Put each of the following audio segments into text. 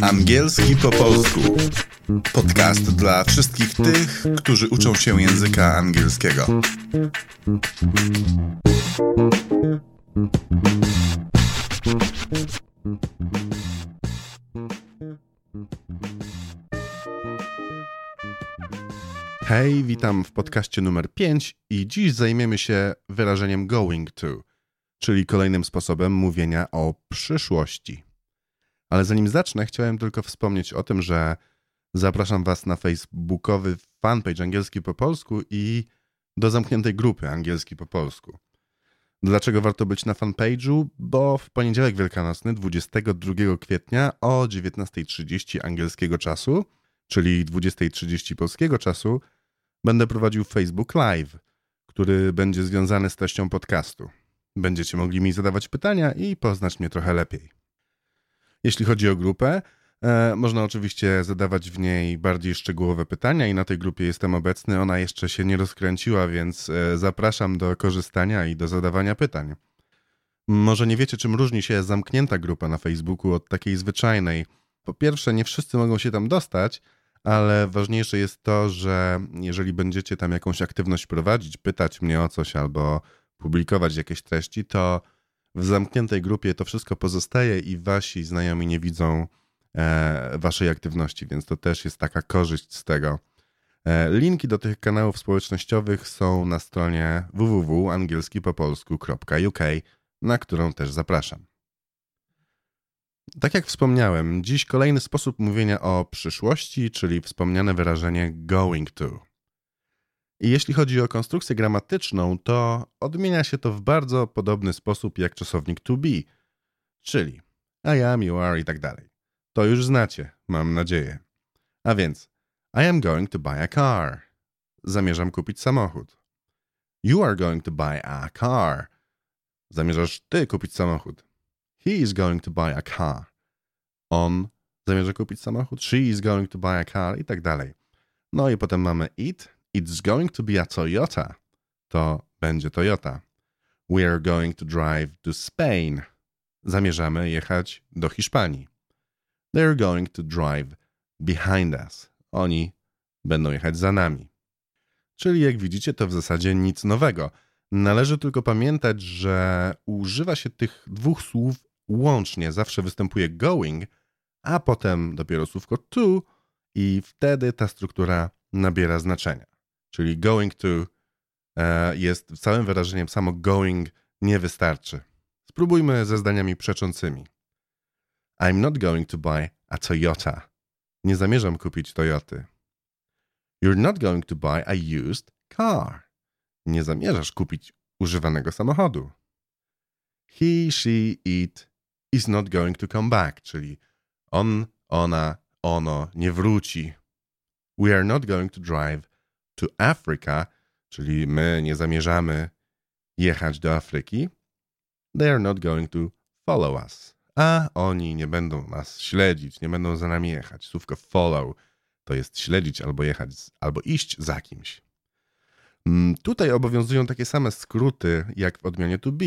Angielski po polsku. Podcast dla wszystkich tych, którzy uczą się języka angielskiego. Hej, witam w podcaście numer 5 i dziś zajmiemy się wyrażeniem going to, czyli kolejnym sposobem mówienia o przyszłości. Ale zanim zacznę, chciałem tylko wspomnieć o tym, że zapraszam Was na facebookowy fanpage angielski po polsku i do zamkniętej grupy angielski po polsku. Dlaczego warto być na fanpage'u? Bo w poniedziałek wielkanocny, 22 kwietnia o 19.30 angielskiego czasu, czyli 20.30 polskiego czasu, będę prowadził Facebook Live, który będzie związany z treścią podcastu. Będziecie mogli mi zadawać pytania i poznać mnie trochę lepiej. Jeśli chodzi o grupę, e, można oczywiście zadawać w niej bardziej szczegółowe pytania i na tej grupie jestem obecny. Ona jeszcze się nie rozkręciła, więc e, zapraszam do korzystania i do zadawania pytań. Może nie wiecie, czym różni się zamknięta grupa na Facebooku od takiej zwyczajnej. Po pierwsze, nie wszyscy mogą się tam dostać, ale ważniejsze jest to, że jeżeli będziecie tam jakąś aktywność prowadzić, pytać mnie o coś albo publikować jakieś treści, to w zamkniętej grupie to wszystko pozostaje i wasi znajomi nie widzą e, waszej aktywności, więc to też jest taka korzyść z tego. E, linki do tych kanałów społecznościowych są na stronie www.angielskipopolsku.uk, na którą też zapraszam. Tak jak wspomniałem, dziś kolejny sposób mówienia o przyszłości, czyli wspomniane wyrażenie going to. I jeśli chodzi o konstrukcję gramatyczną, to odmienia się to w bardzo podobny sposób jak czasownik to be, czyli I am, you are i tak dalej. To już znacie, mam nadzieję. A więc I am going to buy a car. Zamierzam kupić samochód. You are going to buy a car. Zamierzasz ty kupić samochód. He is going to buy a car. On zamierza kupić samochód. She is going to buy a car i tak dalej. No i potem mamy it. It's going to be a Toyota. To będzie Toyota. We are going to drive to Spain. Zamierzamy jechać do Hiszpanii. They're going to drive behind us. Oni będą jechać za nami. Czyli jak widzicie, to w zasadzie nic nowego. Należy tylko pamiętać, że używa się tych dwóch słów łącznie. Zawsze występuje going, a potem dopiero słówko to i wtedy ta struktura nabiera znaczenia. Czyli going to e, jest całym wyrażeniem, samo going nie wystarczy. Spróbujmy ze zdaniami przeczącymi. I'm not going to buy a Toyota. Nie zamierzam kupić Toyoty. You're not going to buy a used car. Nie zamierzasz kupić używanego samochodu. He, she, it is not going to come back, czyli on, ona, ono nie wróci. We are not going to drive to Africa, czyli my nie zamierzamy jechać do Afryki. They are not going to follow us. A oni nie będą nas śledzić, nie będą za nami jechać. Słówko follow to jest śledzić albo jechać, albo iść za kimś. Mm, tutaj obowiązują takie same skróty jak w odmianie to be.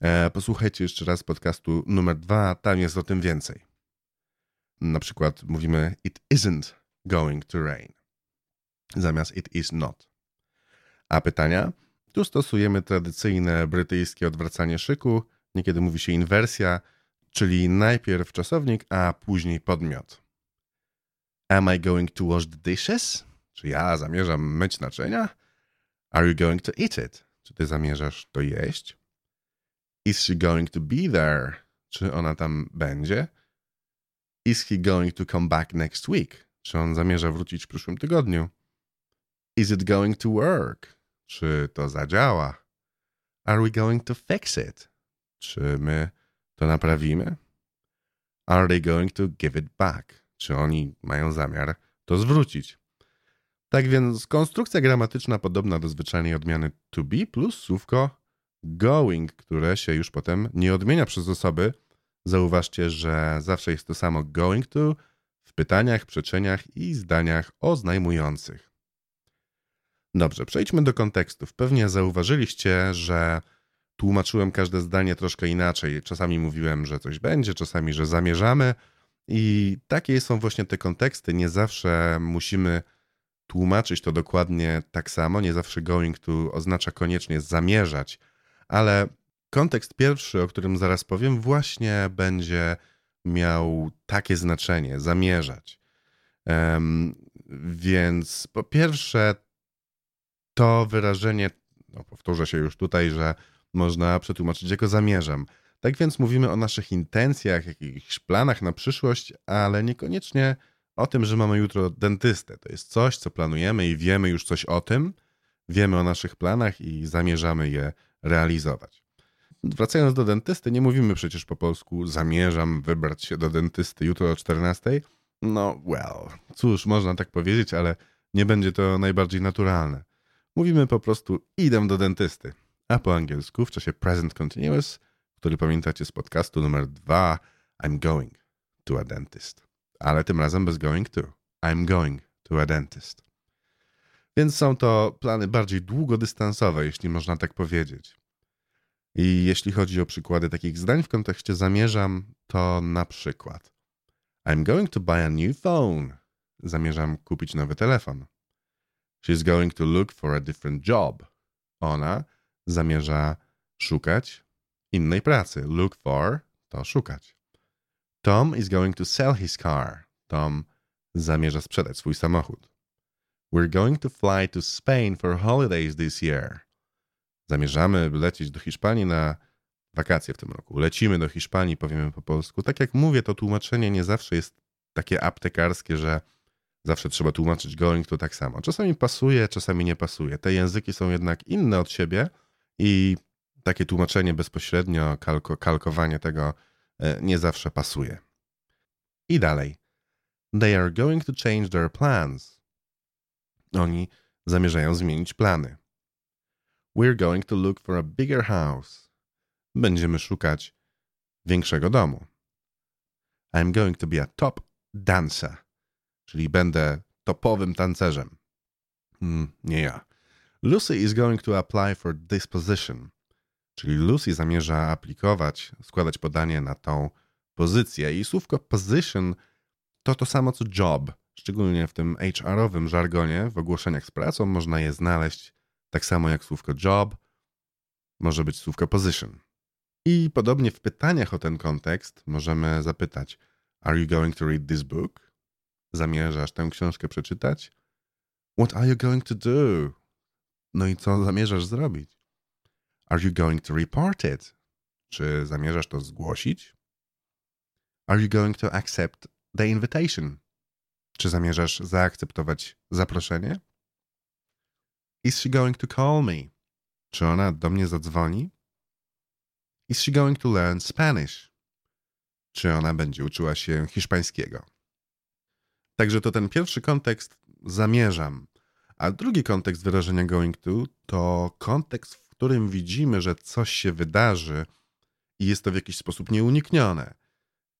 E, posłuchajcie jeszcze raz podcastu numer dwa, tam jest o tym więcej. Na przykład mówimy it isn't going to rain zamiast it is not. A pytania? Tu stosujemy tradycyjne brytyjskie odwracanie szyku. Niekiedy mówi się inwersja, czyli najpierw czasownik, a później podmiot. Am I going to wash the dishes? Czy ja zamierzam myć naczynia? Are you going to eat it? Czy ty zamierzasz to jeść? Is she going to be there? Czy ona tam będzie? Is he going to come back next week? Czy on zamierza wrócić w przyszłym tygodniu? Is it going to work? Czy to zadziała? Are we going to fix it? Czy my to naprawimy? Are they going to give it back? Czy oni mają zamiar to zwrócić? Tak więc konstrukcja gramatyczna podobna do zwyczajnej odmiany to be plus słówko going, które się już potem nie odmienia przez osoby. Zauważcie, że zawsze jest to samo going to w pytaniach, przeczeniach i zdaniach oznajmujących. Dobrze, przejdźmy do kontekstów. Pewnie zauważyliście, że tłumaczyłem każde zdanie troszkę inaczej. Czasami mówiłem, że coś będzie, czasami, że zamierzamy. I takie są właśnie te konteksty. Nie zawsze musimy tłumaczyć to dokładnie tak samo. Nie zawsze going to oznacza koniecznie zamierzać, ale kontekst pierwszy, o którym zaraz powiem, właśnie będzie miał takie znaczenie zamierzać. Um, więc po pierwsze, to wyrażenie, no powtórzę się już tutaj, że można przetłumaczyć jako zamierzam. Tak więc mówimy o naszych intencjach, jakichś planach na przyszłość, ale niekoniecznie o tym, że mamy jutro dentystę. To jest coś, co planujemy i wiemy już coś o tym, wiemy o naszych planach i zamierzamy je realizować. Wracając do dentysty, nie mówimy przecież po polsku zamierzam wybrać się do dentysty jutro o 14. No, well, cóż, można tak powiedzieć, ale nie będzie to najbardziej naturalne. Mówimy po prostu idę do dentysty. A po angielsku w czasie present continuous, który pamiętacie z podcastu numer 2, I'm going to a dentist. Ale tym razem bez going to. I'm going to a dentist. Więc są to plany bardziej długodystansowe, jeśli można tak powiedzieć. I jeśli chodzi o przykłady takich zdań w kontekście zamierzam, to na przykład I'm going to buy a new phone. Zamierzam kupić nowy telefon. She's going to look for a different job. Ona zamierza szukać innej pracy. Look for to szukać. Tom is going to sell his car. Tom zamierza sprzedać swój samochód. We're going to fly to Spain for holidays this year. Zamierzamy lecieć do Hiszpanii na wakacje w tym roku. Lecimy do Hiszpanii, powiemy po polsku. Tak jak mówię, to tłumaczenie nie zawsze jest takie aptekarskie, że zawsze trzeba tłumaczyć going to tak samo. Czasami pasuje, czasami nie pasuje. Te języki są jednak inne od siebie i takie tłumaczenie bezpośrednio, kalko, kalkowanie tego e, nie zawsze pasuje. I dalej. They are going to change their plans. Oni zamierzają zmienić plany. We're going to look for a bigger house. Będziemy szukać większego domu. I'm going to be a top dancer, czyli będę topowym tancerzem. Mm, nie ja. Lucy is going to apply for this position, czyli Lucy zamierza aplikować, składać podanie na tą pozycję. I słówko position to to samo co job. Szczególnie w tym HR-owym żargonie, w ogłoszeniach z pracą można je znaleźć tak samo jak słówko job, może być słówko position. I podobnie w pytaniach o ten kontekst możemy zapytać: Are you going to read this book? Zamierzasz tę książkę przeczytać? What are you going to do? No i co zamierzasz zrobić? Are you going to report it? Czy zamierzasz to zgłosić? Are you going to accept the invitation? Czy zamierzasz zaakceptować zaproszenie? Is she going to call me? Czy ona do mnie zadzwoni? Is she going to learn Spanish? Czy ona będzie uczyła się hiszpańskiego? Także to ten pierwszy kontekst zamierzam. A drugi kontekst wyrażenia going to to kontekst, w którym widzimy, że coś się wydarzy i jest to w jakiś sposób nieuniknione.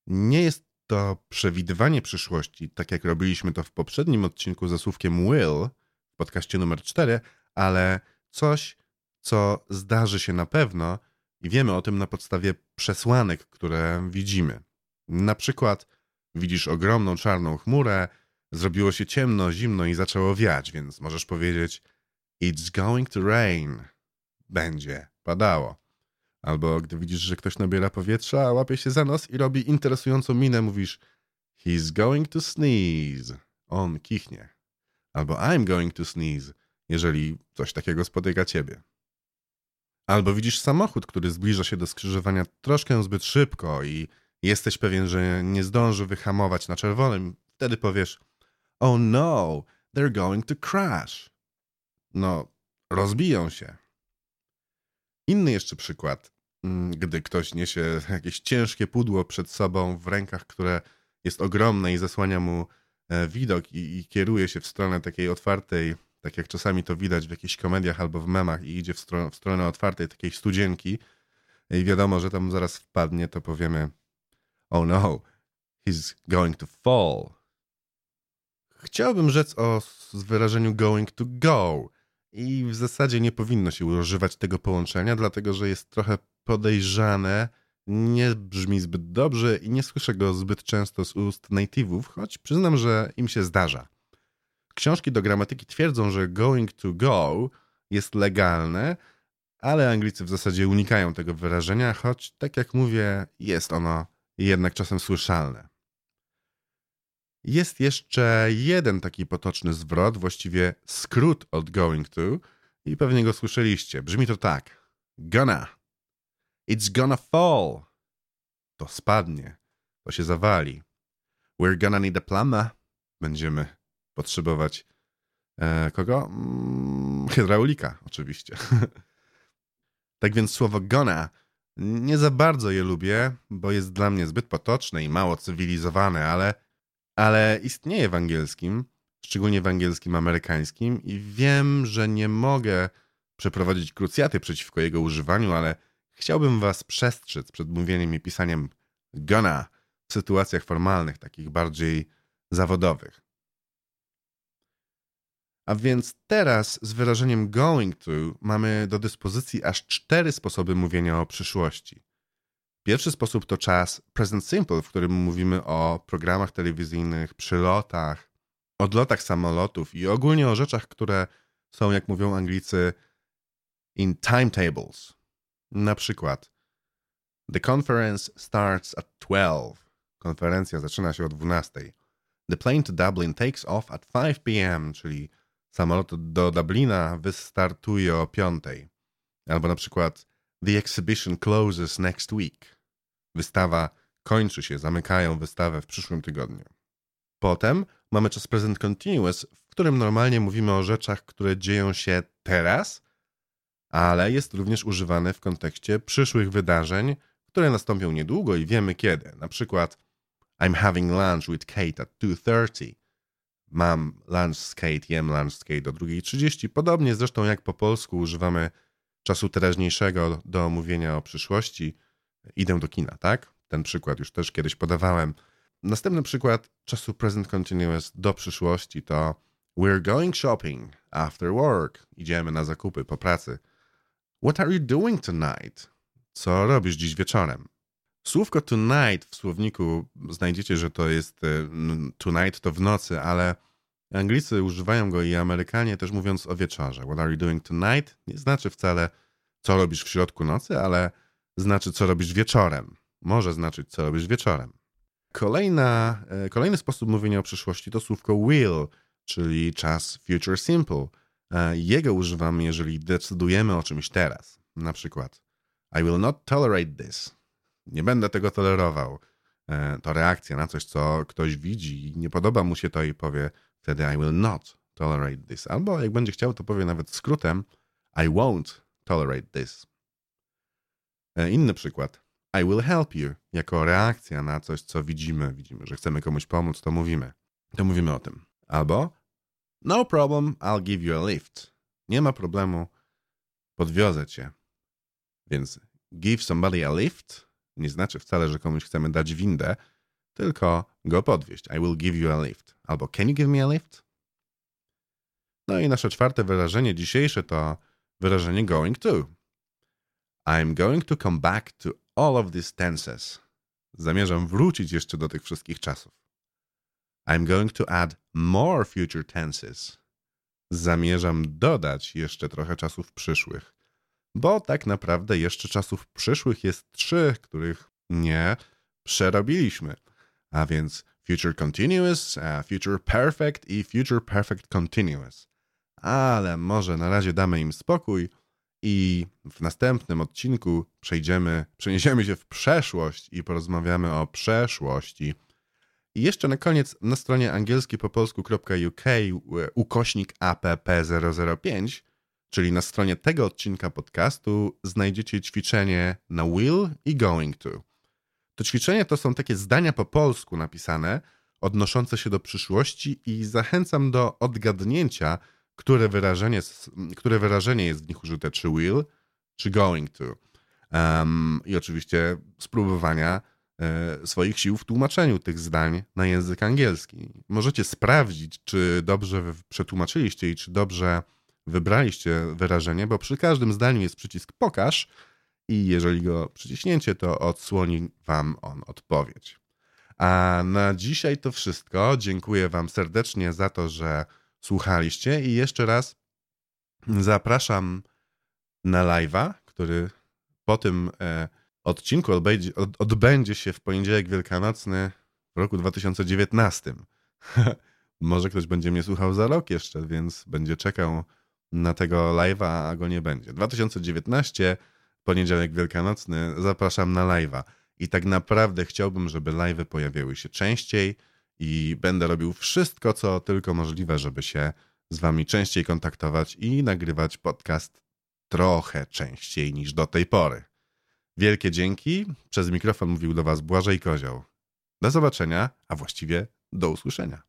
Nie jest to przewidywanie przyszłości, tak jak robiliśmy to w poprzednim odcinku ze słówkiem will w podcaście numer 4, ale coś, co zdarzy się na pewno i wiemy o tym na podstawie przesłanek, które widzimy. Na przykład widzisz ogromną czarną chmurę, zrobiło się ciemno, zimno i zaczęło wiać, więc możesz powiedzieć It's going to rain. Będzie padało. Albo gdy widzisz, że ktoś nabiera powietrza, łapie się za nos i robi interesującą minę, mówisz He's going to sneeze. On kichnie. Albo I'm going to sneeze, jeżeli coś takiego spotyka ciebie. Albo widzisz samochód, który zbliża się do skrzyżowania troszkę zbyt szybko i jesteś pewien, że nie zdąży wyhamować na czerwonym. Wtedy powiesz Oh no, they're going to crash. No, rozbiją się. Inny jeszcze przykład. Mm, gdy ktoś niesie jakieś ciężkie pudło przed sobą w rękach, które jest ogromne i zasłania mu e, widok i, i kieruje się w stronę takiej otwartej, tak jak czasami to widać w jakichś komediach albo w memach i idzie w, stronę, w stronę otwartej takiej studzienki i wiadomo, że tam zaraz wpadnie, to powiemy oh no, he's going to fall. Chciałbym rzec o wyrażeniu going to go i w zasadzie nie powinno się używać tego połączenia, dlatego że jest trochę podejrzane, nie brzmi zbyt dobrze i nie słyszę go zbyt często z ust native'ów, choć przyznam, że im się zdarza. Książki do gramatyki twierdzą, że going to go jest legalne, ale Anglicy w zasadzie unikają tego wyrażenia, choć tak jak mówię, jest ono jednak czasem słyszalne. Jest jeszcze jeden taki potoczny zwrot, właściwie skrót od going to, i pewnie go słyszeliście. Brzmi to tak: gonna. It's gonna fall. To spadnie. To się zawali. We're gonna need a plumber. Będziemy potrzebować e, kogo? Mm, hydraulika, oczywiście. tak więc słowo gonna nie za bardzo je lubię, bo jest dla mnie zbyt potoczne i mało cywilizowane, ale, ale istnieje w angielskim, szczególnie w angielskim amerykańskim i wiem, że nie mogę przeprowadzić krucjaty przeciwko jego używaniu, ale chciałbym was przestrzec przed mówieniem i pisaniem gonna w sytuacjach formalnych, takich bardziej zawodowych. A więc teraz z wyrażeniem going to mamy do dyspozycji aż cztery sposoby mówienia o przyszłości. Pierwszy sposób to czas present simple, w którym mówimy o programach telewizyjnych, przylotach, odlotach samolotów i ogólnie o rzeczach, które są, jak mówią Anglicy, in timetables. Na przykład The conference starts at 12. Konferencja zaczyna się o 12. The plane to Dublin takes off at 5 p.m., czyli samolot do Dublina wystartuje o 5. Albo na przykład The exhibition closes next week. Wystawa kończy się, zamykają wystawę w przyszłym tygodniu. Potem mamy czas present continuous, w którym normalnie mówimy o rzeczach, które dzieją się teraz, ale jest również używany w kontekście przyszłych wydarzeń, które nastąpią niedługo i wiemy kiedy. Na przykład I'm having lunch with Kate at 2:30. Mam lunch z jem lunch z o 2.30. Podobnie zresztą jak po polsku używamy czasu teraźniejszego do mówienia o przyszłości. Idę do kina, tak? Ten przykład już też kiedyś podawałem. Następny przykład czasu present continuous do przyszłości to We're going shopping after work. Idziemy na zakupy po pracy. What are you doing tonight? Co robisz dziś wieczorem? Słówko tonight w słowniku znajdziecie, że to jest e, tonight to w nocy, ale Anglicy używają go i Amerykanie też mówiąc o wieczorze. What are you doing tonight? Nie znaczy wcale co robisz w środku nocy, ale znaczy co robisz wieczorem. Może znaczyć co robisz wieczorem. Kolejna, e, kolejny sposób mówienia o przyszłości to słówko will, czyli czas future simple. E, jego używamy, jeżeli decydujemy o czymś teraz. Na przykład I will not tolerate this. Nie będę tego tolerował. E, to reakcja na coś, co ktoś widzi i nie podoba mu się to i powie wtedy I will not tolerate this. Albo jak będzie chciał, to powie nawet skrótem I won't tolerate this. E, inny przykład. I will help you. Jako reakcja na coś, co widzimy. Widzimy, że chcemy komuś pomóc, to mówimy. To mówimy o tym. Albo No problem, I'll give you a lift. Nie ma problemu, podwiozę cię. Więc give somebody a lift nie znaczy wcale, że komuś chcemy dać windę, tylko go podwieźć. I will give you a lift. Albo can you give me a lift? No i nasze czwarte wyrażenie dzisiejsze to wyrażenie going to. I'm going to come back to all of these tenses. Zamierzam wrócić jeszcze do tych wszystkich czasów. I'm going to add more future tenses. Zamierzam dodać jeszcze trochę czasów przyszłych bo tak naprawdę jeszcze czasów przyszłych jest trzy, których nie przerobiliśmy. A więc Future Continuous, Future Perfect i Future Perfect Continuous. Ale może na razie damy im spokój i w następnym odcinku przejdziemy, przeniesiemy się w przeszłość i porozmawiamy o przeszłości. I jeszcze na koniec na stronie angielskipopolsku.uk ukośnik app005 Czyli na stronie tego odcinka podcastu znajdziecie ćwiczenie na will i going to. To ćwiczenie to są takie zdania po polsku napisane, odnoszące się do przyszłości i zachęcam do odgadnięcia, które wyrażenie, które wyrażenie jest w nich użyte, czy will, czy going to. Um, I oczywiście spróbowania e, swoich sił w tłumaczeniu tych zdań na język angielski. Możecie sprawdzić, czy dobrze przetłumaczyliście i czy dobrze wybraliście wyrażenie, bo przy każdym zdaniu jest przycisk pokaż i jeżeli go przyciśnięcie, to odsłoni wam on odpowiedź. A na dzisiaj to wszystko. Dziękuję wam serdecznie za to, że słuchaliście i jeszcze raz zapraszam na live'a, który po tym e, odcinku odbędzie, od, odbędzie się w poniedziałek wielkanocny w roku 2019. Może ktoś będzie mnie słuchał za rok jeszcze, więc będzie czekał na tego live'a, a go nie będzie. 2019, poniedziałek wielkanocny, zapraszam na live'a. I tak naprawdę chciałbym, żeby live'y pojawiały się częściej i będę robił wszystko, co tylko możliwe, żeby się z wami częściej kontaktować i nagrywać podcast trochę częściej niż do tej pory. Wielkie dzięki. Przez mikrofon mówił do was Błażej Kozioł. Do zobaczenia, a właściwie do usłyszenia.